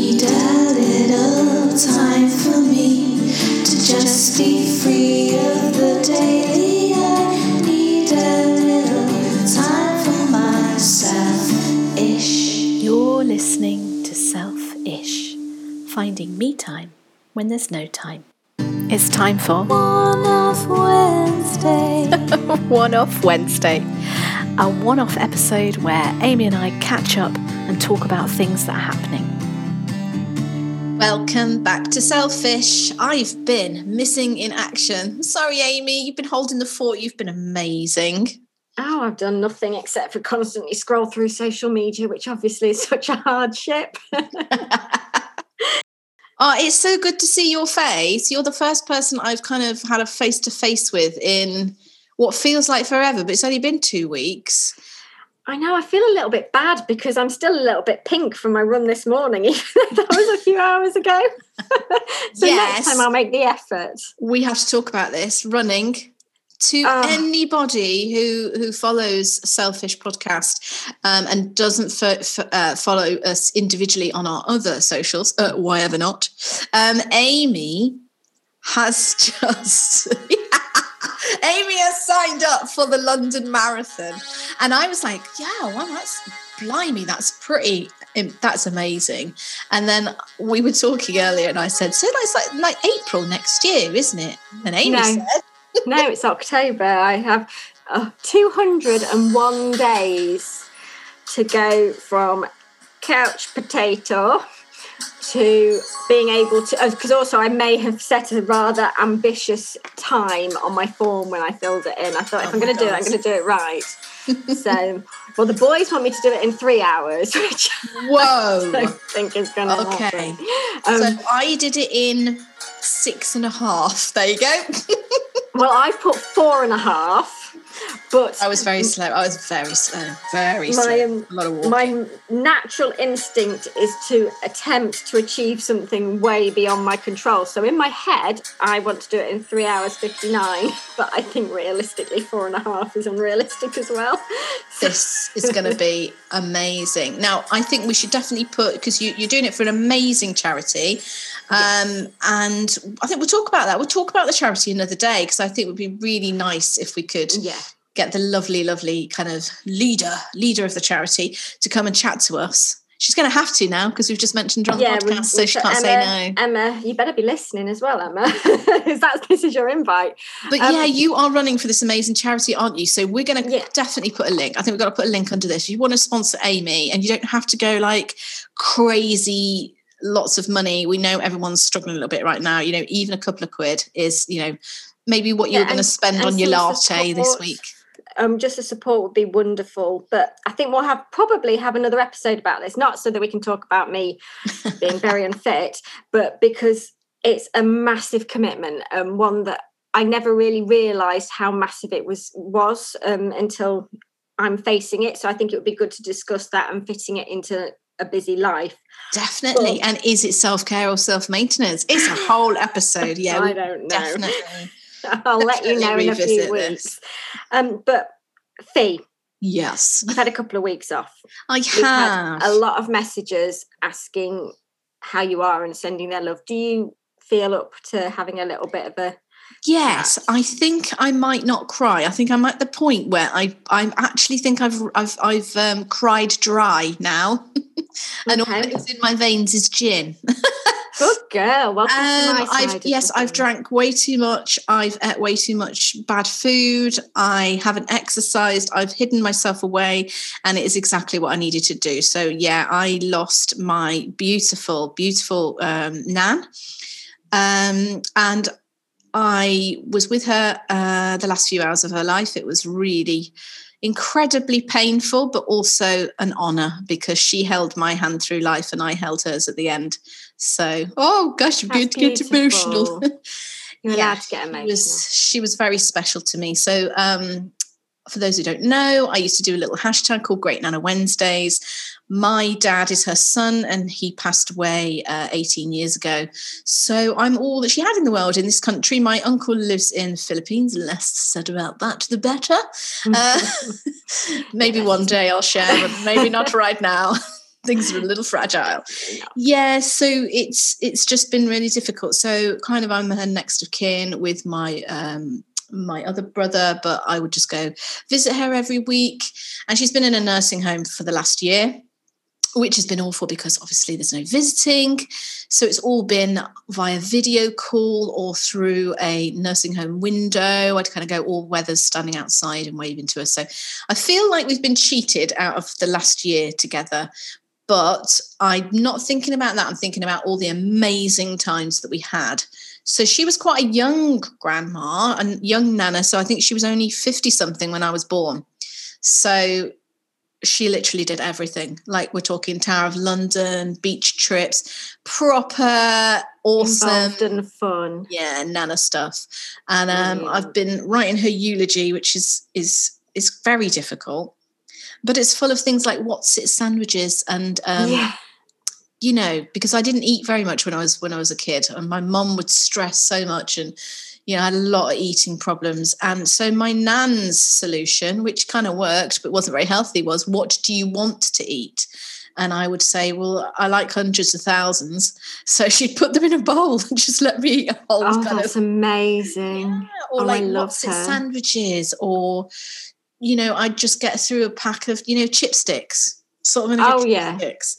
need a little time for me to just be free of the daily. I need a little time for myself ish. You're listening to Self Ish, finding me time when there's no time. It's time for One off Wednesday. One Off Wednesday, a one off episode where Amy and I catch up and talk about things that are happening. Welcome back to Selfish. I've been missing in action. Sorry, Amy, you've been holding the fort. You've been amazing. Oh, I've done nothing except for constantly scroll through social media, which obviously is such a hardship. Oh, it's so good to see your face. You're the first person I've kind of had a face to face with in what feels like forever, but it's only been two weeks. I know I feel a little bit bad because I'm still a little bit pink from my run this morning, even though that was a few hours ago. so Yes. next time I'll make the effort. We have to talk about this running. To Oh. anybody who who follows Selfish podcast um, and doesn't fo- uh, follow us individually on our other socials, uh, why ever not? Um, Amy has just Amy has signed up for the London Marathon, and I was like, "Yeah, well, that's blimey, that's pretty, that's amazing." And then we were talking earlier, and I said, "So that's like like April next year, isn't it?" And Amy No. said, no, it's October. I have uh, 201 days to go from couch potato to being able to, because also I may have set a rather ambitious time on my form when I filled it in. I thought, if Oh I'm going to do it, I'm going to do it right. so, well, the boys want me to do it in three hours, which I "Whoa." don't think is going to Okay. Um, so I did it in six and a half. There you go. well, I put four and a half, but I was very slow. I was very slow. Very My, slow. um, a lot of my natural instinct is to attempt to achieve something way beyond my control. So in my head, I want to do it in three hours fifty nine, but I think realistically, four and a half is unrealistic as well. this is going to be amazing. Now, I think we should definitely put because you, you're doing it for an amazing charity, um, and I think we'll talk about that. We'll talk about the charity another day because I think it would be really nice if we could yeah, get the lovely, lovely kind of leader leader of the charity to come and chat to us. She's going to have to now because we've just mentioned her on the yeah. podcast, we- so we- she can't Emma, say no. Emma, you better be listening as well, Emma. Is that this is your invite? But Um, yeah, you are running for this amazing charity, aren't you? So we're going to Yeah. definitely put a link. I think we've got to put a link under this. If you want to sponsor Amy and you don't have to go like crazy lots of money. We know everyone's struggling a little bit right now. You know, even a couple of quid is, you know, maybe what you're Yeah, going to spend on your latte this week. Um, just the support would be wonderful. But I think we'll have probably have another episode about this, not so that we can talk about me being very unfit, but because it's a massive commitment and one that I never really realised how massive it was was um, until I'm facing it. So I think it would be good to discuss that and fitting it into a busy life. Definitely. Well- and is it self care or self maintenance? It's a whole episode. Yeah, I don't know. definitely. I'll let you know in a few weeks. Um, but Fee, Yes, I've had a couple of weeks off. I We've have. had a lot of messages asking how you are and sending their love. Do you feel up to having a little bit of a Yes, I think I might not cry. I think I'm at the point where I I actually think I've I've I've um, cried dry now, and all that is in my veins is gin. good girl? Welcome to Um, my side. I've of yes, I've drank way too much. I've ate way too much bad food. I haven't exercised. I've hidden myself away, and it is exactly what I needed to do. So yeah, I lost my beautiful, beautiful um, nan, um, and I was with her uh, the last few hours of her life. It was really incredibly painful, but also an honor because she held my hand through life and I held hers at the end. So, oh gosh, I'm That's going to get emotional. You're Yeah, allowed to get she was she was very special to me. So um for those who don't know, I used to do a little hashtag called Great Nana Wednesdays. My dad is her son, and he passed away uh, 18 years ago. So I'm all that she had in the world in this country. My uncle lives in the Philippines. Less said about that, the better. Uh, maybe one day I'll share, but maybe not right now. Things are a little fragile. Yeah, so it's it's just been really difficult. So kind of I'm her next of kin with my um my other brother, but I would just go visit her every week. And she's been in a nursing home for the last year which has been awful because obviously there's no visiting. So it's all been via video call or through a nursing home window. I'd kind of go all weathers standing outside and waving to her. So I feel like we've been cheated out of the last year together. But I'm not thinking about that. I'm thinking about all the amazing times that we had. So she was quite a young grandma and young nana. So I think she was only 50 something when I was born. So she literally did everything. Like we're talking Tower of London, beach trips, proper awesome Involved and fun. Yeah, Nana stuff. And um, I've been writing her eulogy, which is is is very difficult, but it's full of things like what's it sandwiches and um, yeah. you know because I didn't eat very much when I was when I was a kid, and my mum would stress so much and you know, I had a lot of eating problems. And so my nan's solution, which kind of worked but wasn't very healthy, was what do you want to eat? And I would say, well, I like hundreds of thousands. So she'd put them in a bowl and just let me eat a whole Oh, kind that's of amazing. yeah, or Oh, I like what's it her. sandwiches, or you know, I'd just get through a pack of you know chipsticks, sort of. Oh, yeah. chipsticks.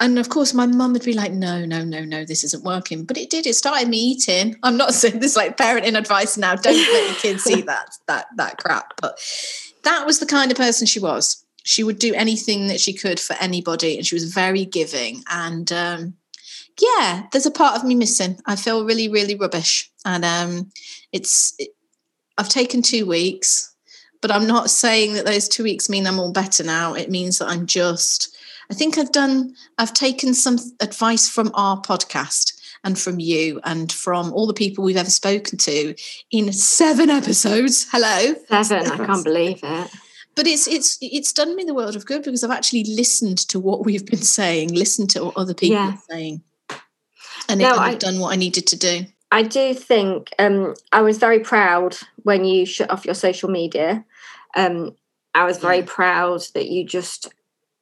And of course, my mum would be like, "No, no, no, no, this isn't working." But it did. It started me eating. I'm not saying this like parenting advice now. Don't let your kids see that that that crap. But that was the kind of person she was. She would do anything that she could for anybody, and she was very giving. And um, yeah, there's a part of me missing. I feel really, really rubbish, and um, it's. It, I've taken two weeks, but I'm not saying that those two weeks mean I'm all better now. It means that I'm just. I think I've done. I've taken some advice from our podcast and from you and from all the people we've ever spoken to in seven episodes. Hello Seven. I can't believe it. but it's it's it's done me the world of good because I've actually listened to what we've been saying, listened to what other people Yeah. are saying, and, No, it, I've done what I needed to do. I do think um, I was very proud when you shut off your social media. Um, I was very Yeah. proud that you just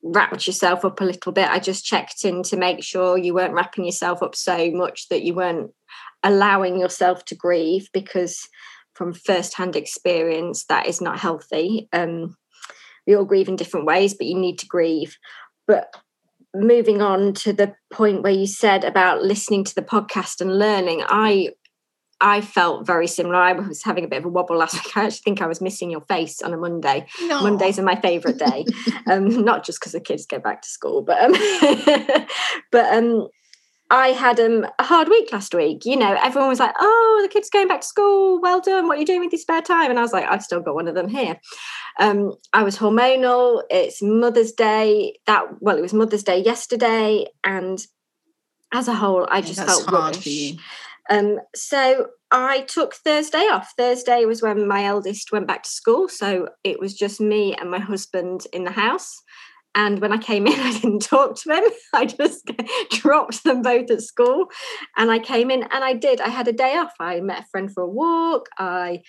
wrapped yourself up a little bit. I just checked in to make sure you weren't wrapping yourself up so much that you weren't allowing yourself to grieve because from first-hand experience that is not healthy. Um, we all grieve in different ways, but you need to grieve. But moving on to the point where you said about listening to the podcast and learning, I I felt very similar. I was having a bit of a wobble last week. I actually think I was missing your face on a Monday. No. Mondays are my favourite day, um, not just because the kids go back to school, but um, but um, I had um, a hard week last week. You know, everyone was like, "Oh, the kids going back to school. Well done. What are you doing with your spare time?" And I was like, "I've still got one of them here." Um, I was hormonal. It's Mother's Day. That well, it was Mother's Day yesterday, and as a whole, I Yeah, just felt rubbish. Um, so I took Thursday off. Thursday was when my eldest went back to school. So it was just me and my husband in the house. And when I came in, I didn't talk to them. I just dropped them both at school. And I came in and I did. I had a day off. I met a friend for a walk. I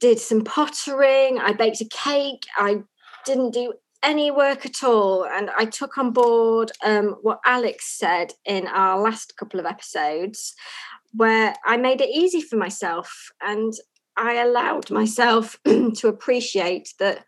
did some pottering. I baked a cake. I didn't do any work at all. And I took on board um, what Alex said in our last couple of episodes, where I made it easy for myself and I allowed myself to appreciate that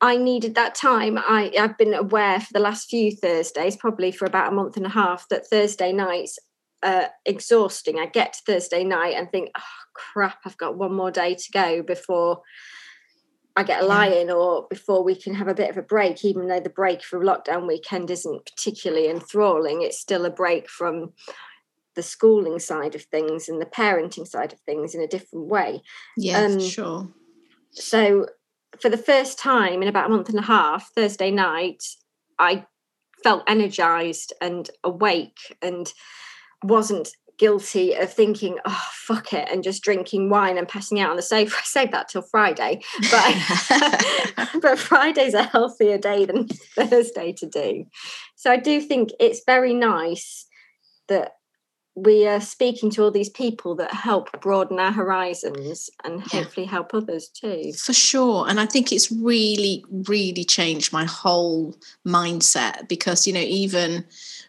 I needed that time. I, I've been aware for the last few Thursdays, probably for about a month and a half, that Thursday nights are exhausting. I get to Thursday night and think, oh crap, I've got one more day to go before I get a lie in or before we can have a bit of a break, even though the break from lockdown weekend isn't particularly enthralling. It's still a break from the schooling side of things and the parenting side of things in a different way. Yeah, Um, sure. So, for the first time in about a month and a half, Thursday night, I felt energized and awake and wasn't guilty of thinking, oh, fuck it, and just drinking wine and passing out on the sofa. I saved that till Friday. But, but Friday's a healthier day than Thursday to do. So, I do think it's very nice that we are speaking to all these people that help broaden our horizons and Yeah. hopefully help others too. For sure. And I think it's really, really changed my whole mindset because, you know, even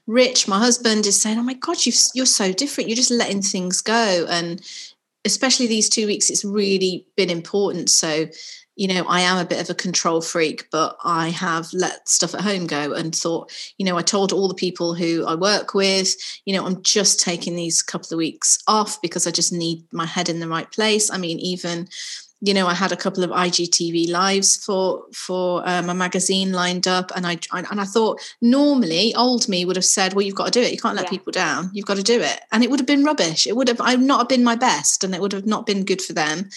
Rich, my husband, is saying, Oh my God, you've, you're so different. You're just letting things go. And especially these two weeks, it's really been important. So, you know, I am a bit of a control freak, but I have let stuff at home go and thought, you know, I told all the people who I work with, you know, I'm just taking these couple of weeks off because I just need my head in the right place. I mean, even you know, I had a couple of IGTV lives for for um, a magazine lined up, and I and I thought normally old me would have said, "Well, you've got to do it. You can't let Yeah. people down. You've got to do it," and it would have been rubbish. It would have I would not have been my best, and it would have not been good for them.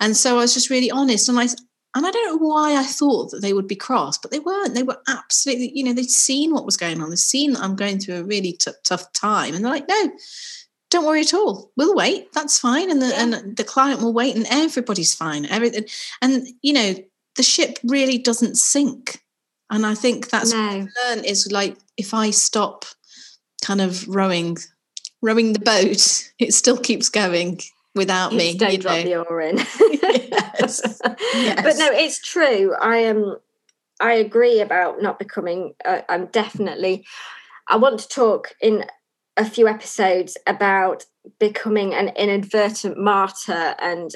And so I was just really honest, and I and I don't know why I thought that they would be cross, but they weren't. They were absolutely, you know, they'd seen what was going on. They'd seen that I'm going through a really t- tough time, and they're like, "No." Don't worry at all. We'll wait. That's fine. And the Yeah. and the client will wait and everybody's fine. Everything and you know, the ship really doesn't sink. And I think that's what. I've learned is like if I stop kind of rowing rowing the boat, it still keeps going without me. Just don't you drop know. the oar in. Yes. But no, it's true. I am. I agree about not becoming. Uh, I'm definitely. I want to talk in a few episodes about becoming an inadvertent martyr and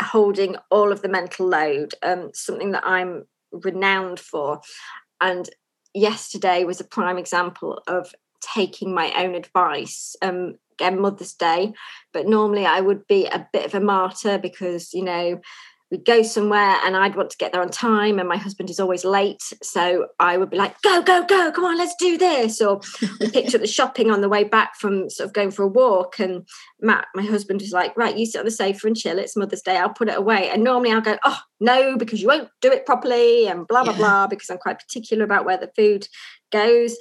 holding all of the mental load. Um, something that I'm renowned for, and yesterday was a prime example of taking my own advice. Um, again, Mother's Day, but normally I would be a bit of a martyr because you know we'd go somewhere and I'd want to get there on time, and my husband is always late, so I would be like, "Go, go, go! Come on, let's do this!" Or we picked up the shopping on the way back from sort of going for a walk, and Matt, my husband, is like, "Right, you sit on the sofa and chill. It's Mother's Day. I'll put it away." And normally I'll go, "Oh no," because you won't do it properly, and blah blah Yeah. blah, because I'm quite particular about where the food goes,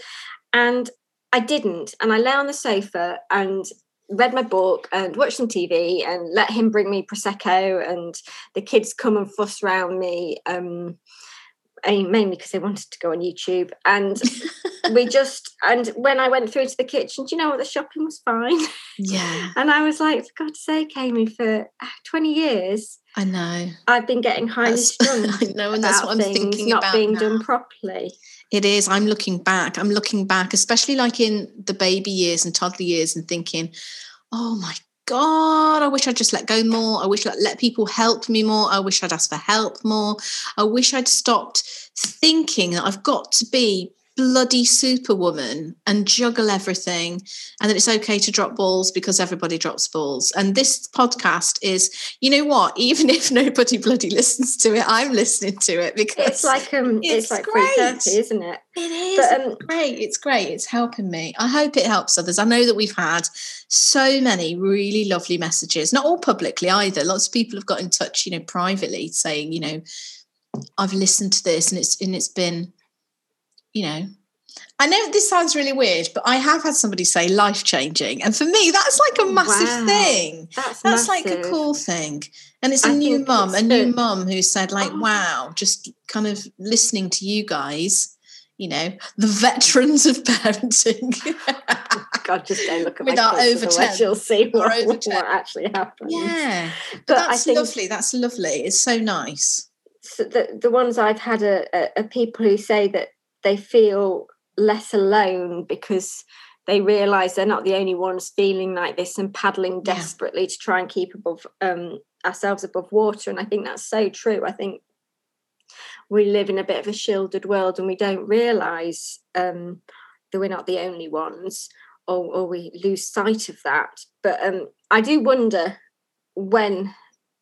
and I didn't, and I lay on the sofa and read my book and watched some TV and let him bring me prosecco and the kids come and fuss around me um mainly because they wanted to go on YouTube. And we just and when I went through to the kitchen do you know what? The shopping was fine. Yeah, and I was like for God's sake Amy for ah, 20 years I know. I've been getting highly strung I know, and that's what I'm things thinking not about being now. done properly It is. I'm looking back. I'm looking back, especially like in the baby years and toddler years, and thinking, oh my God, I wish I'd just let go more. I wish I'd let people help me more. I wish I'd asked for help more. I wish I'd stopped thinking that I've got to be bloody superwoman and juggle everything and that it's okay to drop balls because everybody drops balls. And this podcast is, you know what, even if nobody bloody listens to it, I'm listening to it because it's like um it's, it's like free great. therapy isn't it it is but um great. It's great. It's helping me. I hope it helps others. I know that we've had so many really lovely messages, not all publicly either. Lots of people have got in touch, you know, privately saying, you know, I've listened to this and it's and it's been, you know, I know this sounds really weird, but I have had somebody say life changing. And for me, that's like a massive Wow. thing. that's That's like a cool thing. And it's a I new mum, a new mum who said, like, Oh. wow, just kind of listening to you guys, you know, the veterans of parenting. God, just don't look at With my our kids, otherwise you'll see what, what actually happens. yeah. But, But I that's think- lovely. That's lovely. It's so nice. So the the ones I've had are, are people who say that they feel less alone because they realise they're not the only ones feeling like this and paddling Yeah. desperately to try and keep above um, ourselves above water. And I think that's so true. I think we live in a bit of a shielded world and we don't realise um, that we're not the only ones, or, or we lose sight of that. But um, I do wonder when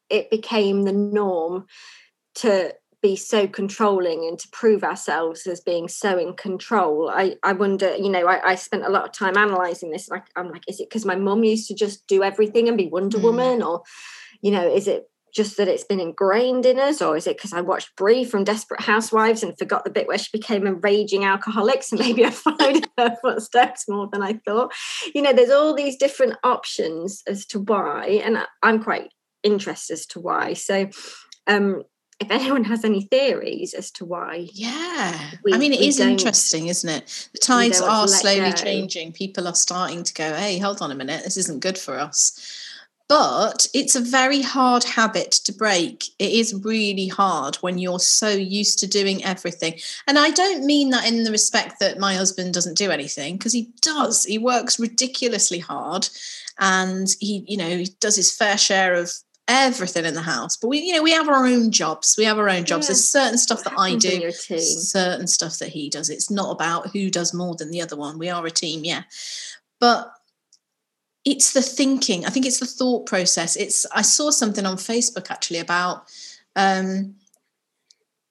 it became the norm to be so controlling and to prove ourselves as being so in control. I, I wonder, you know, I, I spent a lot of time analysing this. Like I'm like, is it because my mum used to just do everything and be Wonder Mm. Woman? Or, you know, is it just that it's been ingrained in us? Or is it because I watched Bree from Desperate Housewives and forgot the bit where she became a raging alcoholic? So maybe I followed her footsteps more than I thought. You know, there's all these different options as to why, and I- I'm quite interested as to why. So um if anyone has any theories as to why. Yeah. We- I mean, it is interesting, isn't it? The tides are slowly go. changing. People are starting to go, hey, hold on a minute, this isn't good for us. But it's a very hard habit to break. It is really hard when you're so used to doing everything. And I don't mean that in the respect that my husband doesn't do anything, because he does. He works ridiculously hard and he, you know, he does his fair share of everything in the house. But we, you know, we have our own jobs. We have our own jobs. Yeah. There's certain stuff that I do certain stuff that he does. It's not about who does more than the other one. We are a team, yeah. But it's the thinking. I think it's the thought process. It's I saw something on Facebook actually about um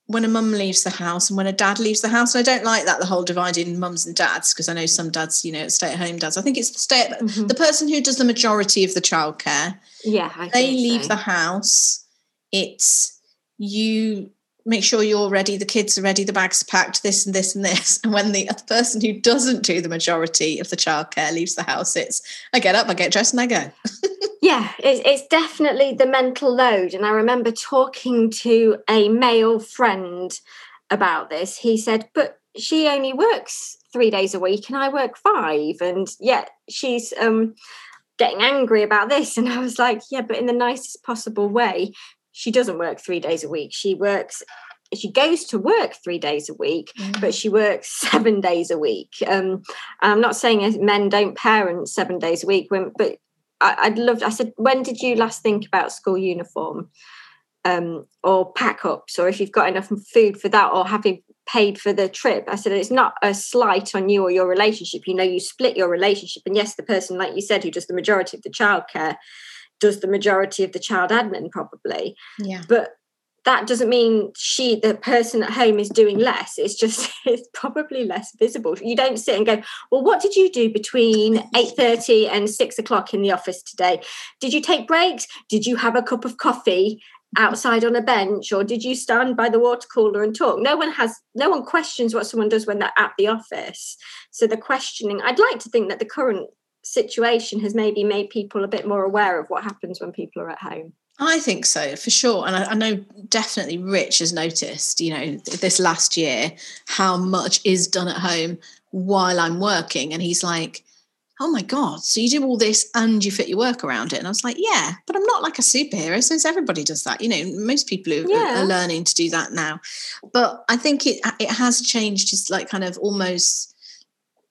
when a mum leaves the house and when a dad leaves the house. And I don't like that the whole dividing mums and dads because I know some dads, you know, stay at home dads. I think it's the stay Mhm. the person who does the majority of the childcare Yeah, I they leave so. the house it's you make sure you're ready the kids are ready the bags are packed this and this and this and when the other person who doesn't do the majority of the childcare leaves the house it's i get up i get dressed and i go Yeah, it's, it's definitely the mental load. And I remember talking to a male friend about this. He said, but she only works three days a week and I work five. And yet she's um, getting angry about this. And I was like, yeah, but in the nicest possible way, she doesn't work three days a week. She works, she goes to work three days a week, but she works seven days a week. Um, I'm not saying men don't parent seven days a week, when, but I, I'd love. I said, when did you last think about school uniform, um, or pack ups, or if you've got enough food for that, or having paid for the trip? I said it's not a slight on you or your relationship. You know, you split your relationship, and yes, the person, like you said, who does the majority of the childcare, does the majority of the child admin, probably. Yeah. But that doesn't mean she the person at home is doing less it's just it's probably less visible. You don't sit and go well what did you do between 8.30 and 6 o'clock in the office today? Did you take breaks? Did you have a cup of coffee outside on a bench? Or did you stand by the water cooler and talk? No one has no one questions what someone does when they're at the office. So the questioning i'd like to think that the current situation has maybe made people a bit more aware of what happens when people are at home I think so for sure, and I, I know definitely Rich has noticed, you know, this last year how much is done at home while I'm working, and he's like, "Oh my god, so you do all this and you fit your work around it?" And I was like, "Yeah, but I'm not like a superhero, since everybody does that. You know, most people are, Yeah. are learning to do that now." But I think it it has changed, just like kind of almost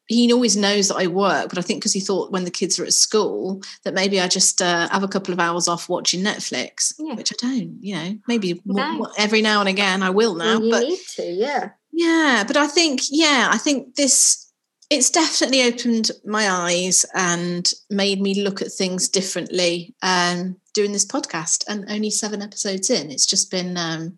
he always knows that I work, but I think because he thought when the kids are at school that maybe I just uh, have a couple of hours off watching Netflix, Yeah. which I don't. You know, maybe No. mo- every now and again I will now, Well, but need to, yeah. yeah, but I think yeah, I think this it's definitely opened my eyes and made me look at things differently. Um, doing this podcast and only seven episodes in, it's just been um,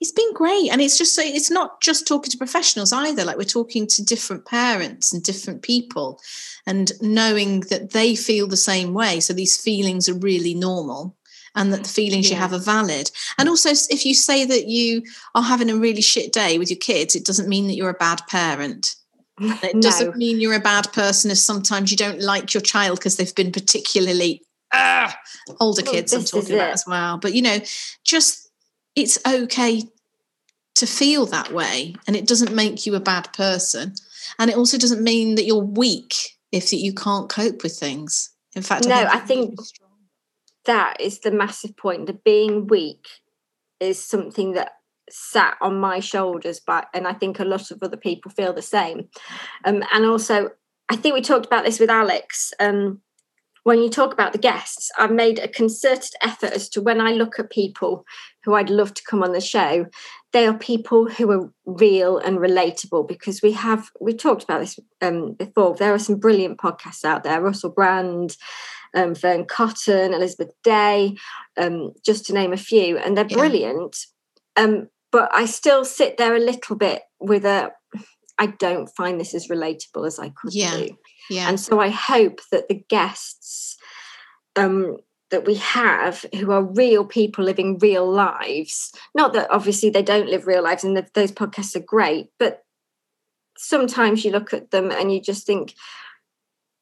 it's been great, and it's just so it's not just talking to professionals either. Like we're talking to different parents and different people, and knowing that they feel the same way. So these feelings are really normal. And that the feelings you have are valid. And also, if you say that you are having a really shit day with your kids, it doesn't mean that you're a bad parent. It No. doesn't mean you're a bad person if sometimes you don't like your child because they've been particularly ah, older Well, kids I'm talking about as well. But you know, just it's okay to feel that way, and it doesn't make you a bad person. And it also doesn't mean that you're weak if that you can't cope with things. In fact, No, I think, I think- that is the massive point. The being weak is something that sat on my shoulders, but and I think a lot of other people feel the same. Um, and also, I think we talked about this with Alex. Um, when you talk about the guests, I've made a concerted effort as to when I look at people who I'd love to come on the show, they are people who are real and relatable because we have we talked about this um, before. There are some brilliant podcasts out there. Russell Brand, um, Fearne Cotton, Elizabeth Day, um, just to name a few, and they're brilliant. Um, but I still sit there a little bit with a. I don't find this as relatable as I could Yeah. do. Yeah. And so I hope that the guests um, that we have, who are real people living real lives, not that obviously they don't live real lives and th- those podcasts are great, but sometimes you look at them and you just think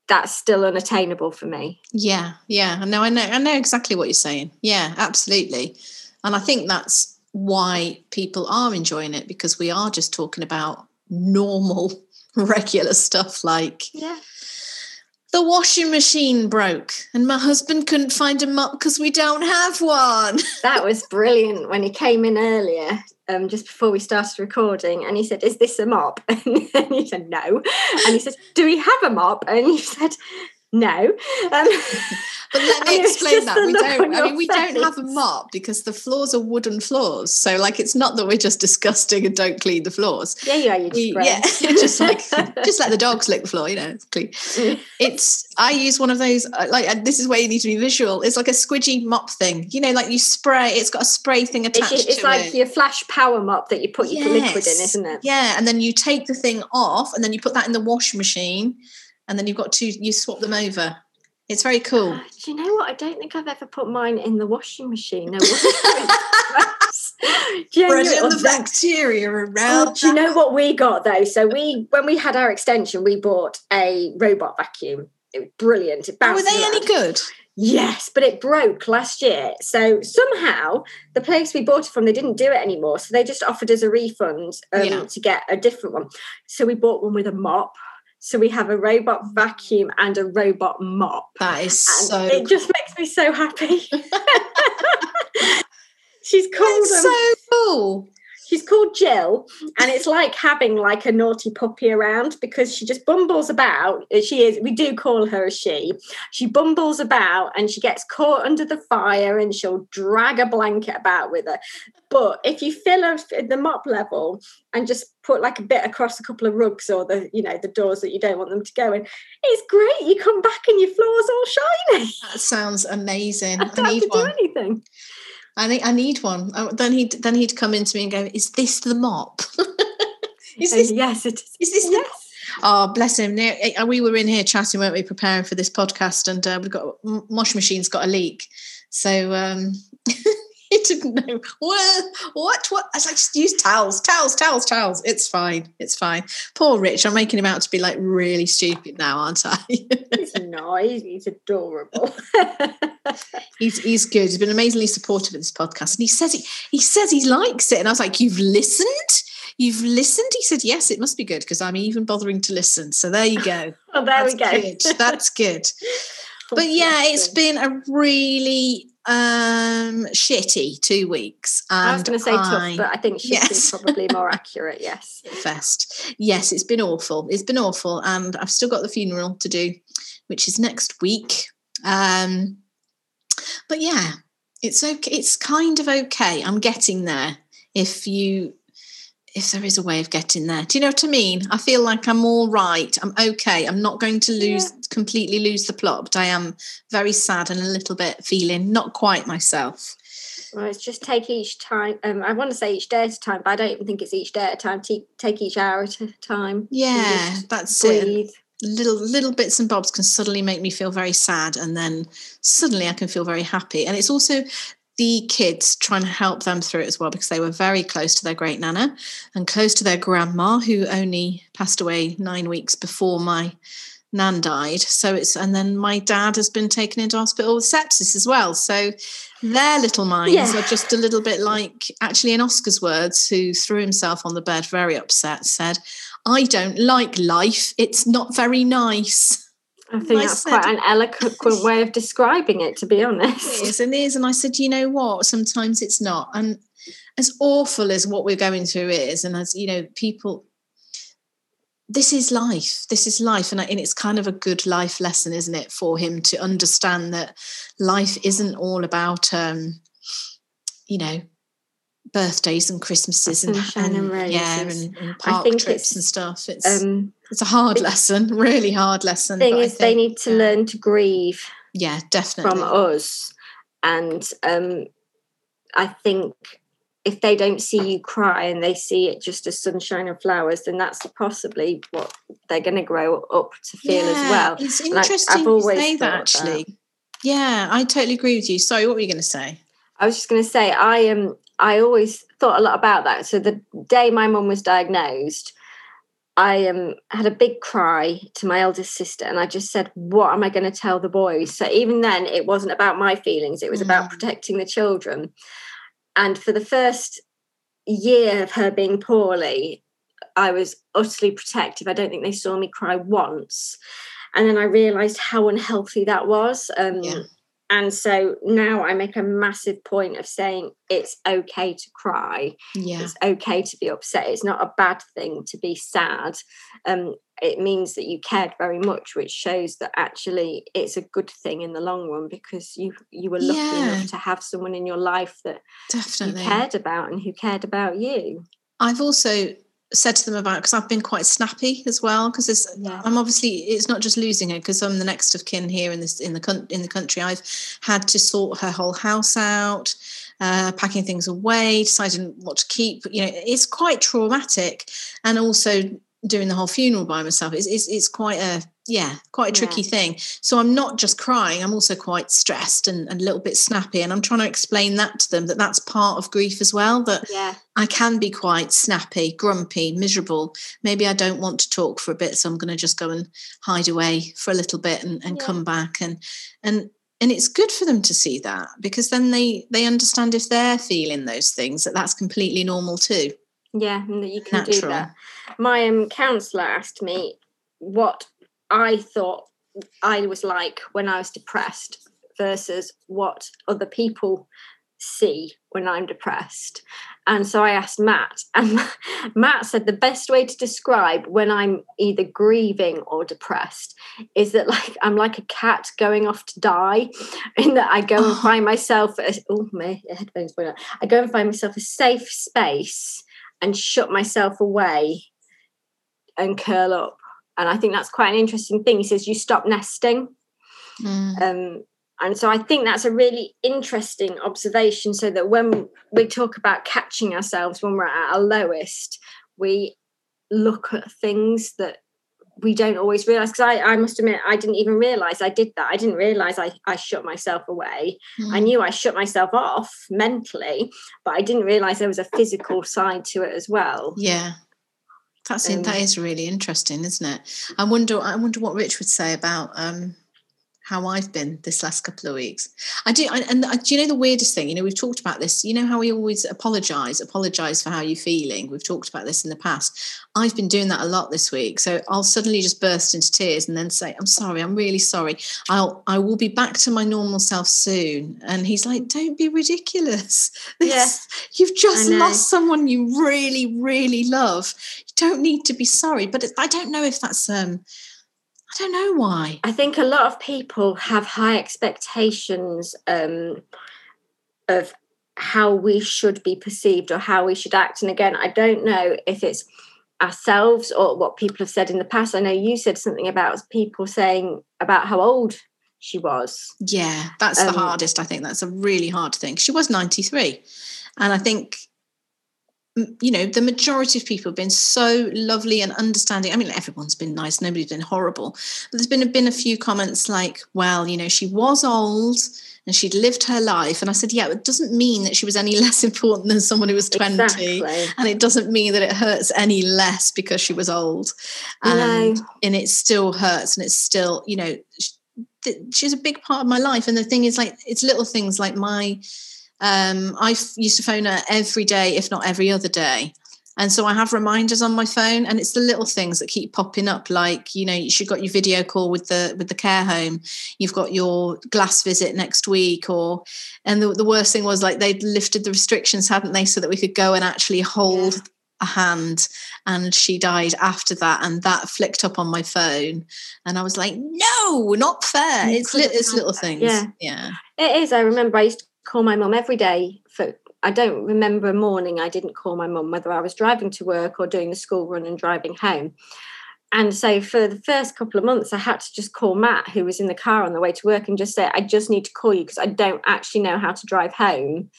that's still unattainable for me. Yeah, yeah. No, I know I know exactly what you're saying. Yeah, absolutely. And I think that's why people are enjoying it because we are just talking about normal, regular stuff like Yeah. The washing machine broke and my husband couldn't find a mop because we don't have one. That was brilliant when he came in earlier, um, just before we started recording, and he said, "Is this a mop?" And he said, "No." And he said, "Do we have a mop?" And you said, "No." Um, But let me and it was explain that. We don't I mean we don't have a mop because the floors are wooden floors. So like it's not that we're just disgusting and don't clean the floors. Yeah, yeah, you We- just yeah, just like just let the dogs lick the floor, you know, it's clean. It's I use one of those uh, like and this is where you need to be visual. It's like a squidgy mop thing. You know, like you spray. It's got a spray thing It's, attached it's to like it. your flash power mop that you put your liquid in, isn't it? Yeah, and then you take the thing off, and then you put that in the washing machine, and then you've got two. You swap them over. It's very cool. Uh, do you know what? I don't think I've ever put mine in the washing machine. No, Genuine- Spreading the bacteria around. Oh, do you know what we got though? So we, when we had our extension, we bought a robot vacuum. It was brilliant. It Oh, were they any good? Yes, but it broke last year. So somehow the place we bought it from, they didn't do it anymore. So they just offered us a refund um, Yeah. to get a different one. So we bought one with a mop. So we have a robot vacuum and a robot mop. That is And so. it just makes me so happy. She's called That's um, so cool. She's called Jill, and it's like having like a naughty puppy around because she just bumbles about. Uh, She is, we do call her a she. She bumbles about and she gets caught under the fire and she'll drag a blanket about with her. But if you fill her the mop level and just put like a bit across a couple of rugs or the, you know, the doors that you don't want them to go in, it's great. You come back and your floor's all shiny. That sounds amazing. I I don't have need to do one. anything. I think I need one. Then he'd then he'd come into me and go, "Is this the mop? is this yes, it is. is this the Yes. Oh, bless him. Now, eh, We were in here chatting, weren't we, preparing for this podcast, and uh, we've got m- washing machine's got a leak. So um, didn't know well, what what. I was like, just use towels, towels, towels, towels. It's fine, it's fine. Poor Rich, I'm making him out to be like really stupid now, aren't I? He's nice. He's adorable. he's he's good. He's been amazingly supportive of this podcast, and he says he he says he likes it. And I was like, "You've listened." You've listened? He said, Yes, it must be good because I'm even bothering to listen. So there you go. oh, there we go. Good. That's good. But yeah, it's been a really um shitty two weeks. I was going to say tough, but I think shit Yes. is probably more accurate. Yes. fest. Yes, it's been awful. It's been awful, and I've still got the funeral to do, which is next week. Um, but yeah, it's okay. It's kind of okay. I'm getting there. If you, if there is a way of getting there, do you know what I mean? I feel like I'm all right. I'm okay. I'm not going to lose completely lose the plot, but I am very sad and a little bit feeling not quite myself. Well, it's just take each time. Um, I want to say each day at a time, but I don't even think it's each day at a time. Take, take each hour at a time. Yeah, that's it. Little little bits and bobs can suddenly make me feel very sad and then suddenly i can feel very happy and it's also the kids trying to help them through it as well because they were very close to their great nana and close to their grandma who only passed away nine weeks before my nan died so it's and then my dad has been taken into hospital with sepsis as well so their little minds Yeah. are just a little bit like actually in oscar's words who threw himself on the bed very upset said I don't like life. It's not very nice. I think I that's said- quite an eloquent way of describing it, to be honest. is and it is. And I said, you know what? Sometimes it's not. And as awful as what we're going through is, and as you know, people, this is life. This is life. And, I- and it's kind of a good life lesson, isn't it, for him to understand that life isn't all about, um, you know, birthdays and Christmases and, Sunshine and yeah, and, and park trips and stuff. It's Um, it's a hard lesson, really hard lesson. thing I is, they need to yeah. learn to grieve Yeah, definitely. from us, and um, I think if they don't see you cry and they see it just as sunshine and flowers, then that's possibly what they're going to grow up to feel as well. It's interesting always say that thought that. actually. Yeah, I totally agree with you. Sorry, what were you going to say? I was just going to say, I am. Um, I always thought a lot about that. So the day my mum was diagnosed, I um, had a big cry to my eldest sister, and I just said, "What am I going to tell the boys?" So even then, it wasn't about my feelings; it was about Mm. protecting the children. And for the first year of her being poorly, I was utterly protective. I don't think they saw me cry once. And then I realized how unhealthy that was. Um, Yeah. And so now I make a massive point of saying it's okay to cry. Yeah. It's okay to be upset. It's not a bad thing to be sad. Um, it means that you cared very much, which shows that actually it's a good thing in the long run because you you were lucky Yeah. enough to have someone in your life that Definitely. you cared about and who cared about you. I've also said to them about because I've been quite snappy as well because it's Yeah. I'm obviously it's not just losing her because I'm the next of kin here in this in the in the country. I've had to sort her whole house out, uh, packing things away, deciding what to keep. You know, it's quite traumatic, and also doing the whole funeral by myself. It's it's, it's quite a yeah quite a tricky Yeah. thing. So I'm not just crying. I'm also quite stressed and, and a little bit snappy, and I'm trying to explain that to them that that's part of grief as well. That Yeah. I can be quite snappy, grumpy, miserable. Maybe I don't want to talk for a bit, so I'm going to just go and hide away for a little bit and, and Yeah. come back. And and and it's good for them to see that because then they they understand if they're feeling those things that that's completely normal too. Yeah, and that you can do that. My um, counsellor asked me what I thought I was like when I was depressed versus what other people see when I'm depressed. And so I asked Matt, and Matt said the best way to describe when I'm either grieving or depressed is that like I'm like a cat going off to die, in that I go and Oh. find myself. A, oh, my headphones going out. I go and find myself a safe space and shut myself away and curl up. And I think that's quite an interesting thing. He says you stop nesting. Mm. Um, and so I think that's a really interesting observation. So that when we talk about catching ourselves when we're at our lowest, we look at things that we don't always realize. Because I, I must admit, I didn't even realize I did that. I didn't realize I, I shut myself away. I Mm. knew I shut myself off mentally, but I didn't realize there was a physical side to it as well. Yeah. That's in, that Um, is really interesting, isn't it? I wonder I wonder what Rich would say about um how I've been this last couple of weeks. I do, I, and I, do you know the weirdest thing? You know, we've talked about this. You know how we always apologize, apologize for how you're feeling. We've talked about this in the past. I've been doing that a lot this week. So I'll suddenly just burst into tears and then say, "I'm sorry. I'm really sorry. I'll, I will be back to my normal self soon." And he's like, "Don't be ridiculous. Yeah. This, you've just lost someone you really, really love. You don't need to be sorry." But I don't know if that's um. I don't know why. I think a lot of people have high expectations um, of how we should be perceived or how we should act. And again, I don't know if it's ourselves or what people have said in the past. I know you said something about people saying about how old she was. Yeah, that's Um, the hardest. I think that's a really hard thing. She was 93. And I think, you know, the majority of people have been so lovely and understanding. I mean, everyone's been nice, nobody's been horrible. But there's been, been a few comments like, well, you know, she was old and she'd lived her life. And I said, yeah, it doesn't mean that she was any less important than someone who was 20. Exactly. And it doesn't mean that it hurts any less because she was old. No. And, and it still hurts and it's still, you know, sh- she's a big part of my life. And the thing is, like, it's little things like my, um, I used to phone her every day, if not every other day. And so I have reminders on my phone, and it's the little things that keep popping up, like you know, you've got your video call with the with the care home, you've got your glass visit next week, or and the, the worst thing was like they'd lifted the restrictions, hadn't they, so that we could go and actually hold Yeah. a hand. And she died after that, and that flicked up on my phone, and I was like, "No, not fair." You It's li- it's little things, Yeah. yeah. It is. I remember I used to call my mum every day for. I don't remember a morning I didn't call my mum, whether I was driving to work or doing the school run and driving home. And so for the first couple of months, I had to just call Matt, who was in the car on the way to work, and just say, I just need to call you because I don't actually know how to drive home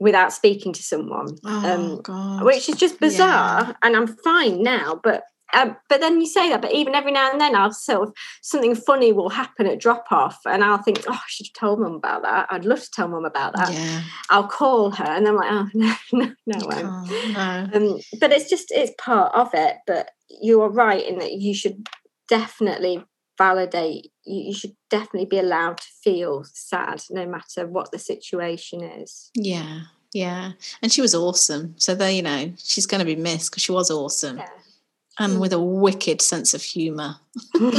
without speaking to someone. Oh Um, which is just bizarre. Yeah. And I'm fine now, but um, but then you say that, but even every now and then, I'll sort of something funny will happen at drop off, and I'll think, oh, I should have told mum about that. I'd love to tell mum about that. yeah, I'll call her, and I'm like, oh no, no, no, you I won't. can't, no. Um, but it's just it's part of it. But you are right in that you should definitely validate. You, you should definitely be allowed to feel sad, no matter what the situation is. Yeah, Yeah. And she was awesome. So there, you know, she's going to be missed because she was awesome Yeah. And with a wicked sense of humour. you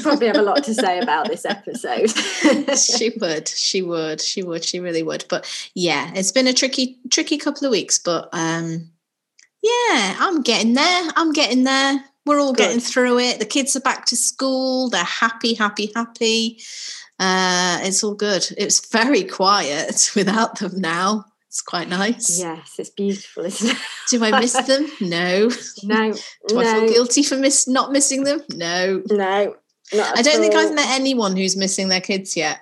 probably have a lot to say about this episode. she would, she would, she would, she really would. But yeah, it's been a tricky, tricky couple of weeks. But um, yeah, I'm getting there. I'm getting there. We're all Good. getting through it. The kids are back to school. They're happy, happy, happy. Uh, it's all good. It's very quiet without them now. It's quite nice. yes, it's beautiful, isn't it? Do I miss them? No. No, Do I feel guilty for miss not missing them? No. no. I don't think I've met anyone who's missing their kids yet.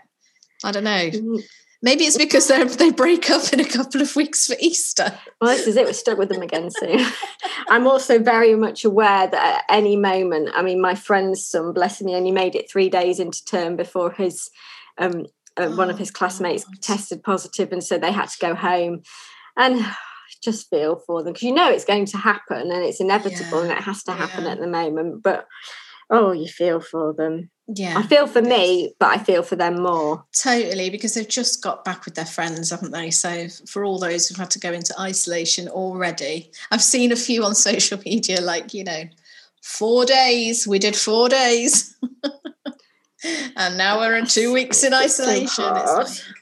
I don't know. Mm, Maybe it's because they they break up in a couple of weeks for Easter. Well, this is it. We're stuck with them again soon. I'm also very much aware that at any moment, I mean, my friend's son, bless him, he only made it three days into term before his um, uh, one of Oh, his classmates tested positive, and so they had to go home. And just feel for them because you know it's going to happen and it's inevitable and it has to happen yeah. at the moment. But oh, you feel for them. Yeah. I feel for me, but I feel for them more. Totally, because they've just got back with their friends, haven't they? So, for all those who've had to go into isolation already, I've seen a few on social media, like, you know, four days, we did four days. and now we're in two weeks in isolation. it's, like-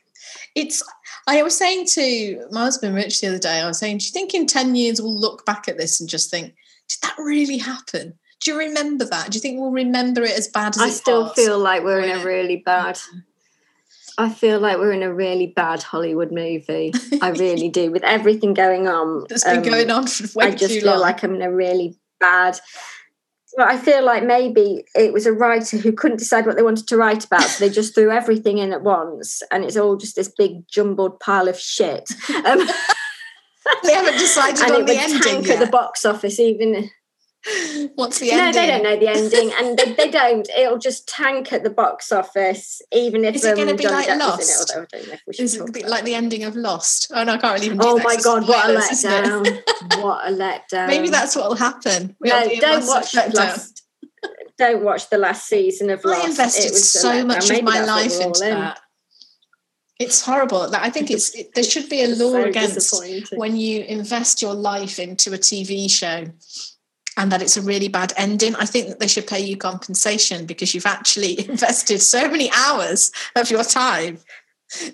it's, I was saying to my husband Rich the other day, I was saying, do you think in 10 years we'll look back at this and just think, did that really happen? Do you remember that? Do you think we'll remember it as bad as I it still was? feel like we're in a really bad. I feel like we're in a really bad Hollywood movie. I really do, with everything going on. that's been um, going on for way I just feel long. like I'm in a really bad. But I feel like maybe it was a writer who couldn't decide what they wanted to write about, so they just threw everything in at once, and it's all just this big jumbled pile of shit. Um, they haven't decided and on it the would ending tank yet. at the box office, even What's the no, ending? they don't know the ending, and they, they don't. It'll just tank at the box office, even if Is it um, be Johnny like Depp Lost? it. I don't know if we should Is it talk a bit like the ending of Lost? Oh no, I can't really even Oh my god, what a spoilers, isn't it? letdown! what a letdown! Maybe that's what will happen. no. Be a Don't watch last. Don't watch the last season of Lost. I invested It was a so much of my life into in. that. It's horrible. Like, I think it's it, there should be a law so against when you invest your life into a TV show and that it's a really bad ending. I think that they should pay you compensation because you've actually invested so many hours of your time.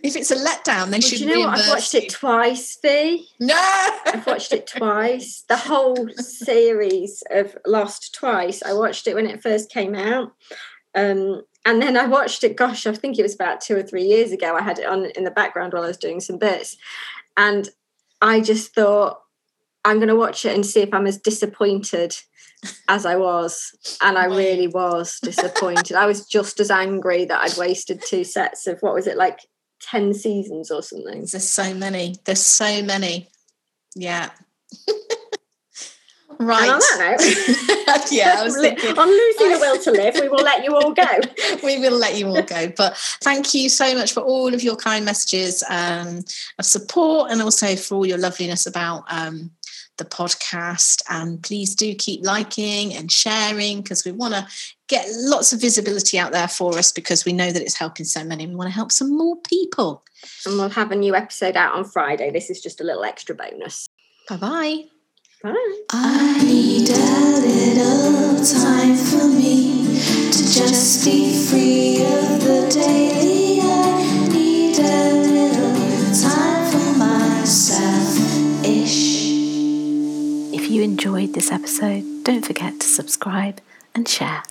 If it's a letdown, they Well, should do you know what? I've watched it twice, Fee. No, I've watched it twice. The whole series of Lost twice. I watched it when it first came out. Um, and then I watched it, gosh, I think it was about two or three years ago. I had it on in the background while I was doing some bits. And I just thought, I'm going to watch it and see if I'm as disappointed as I was. And I really was disappointed. I was just as angry that I'd wasted two sets of, what was it, like 10 seasons or something. There's so many. There's so many. Yeah. right. And on that note, yeah, I was thinking on losing the will to live, we will let you all go. we will let you all go. But thank you so much for all of your kind messages um, of support and also for all your loveliness about um, the podcast. And please do keep liking and sharing because we want to get lots of visibility out there for us because we know that it's helping so many. We want to help some more people. And we'll have a new episode out on Friday. This is just a little extra bonus. Bye bye. Bye. I need a little time for me to just be free of the daily. I need a little time for myself ish. If you enjoyed this episode, don't forget to subscribe and share.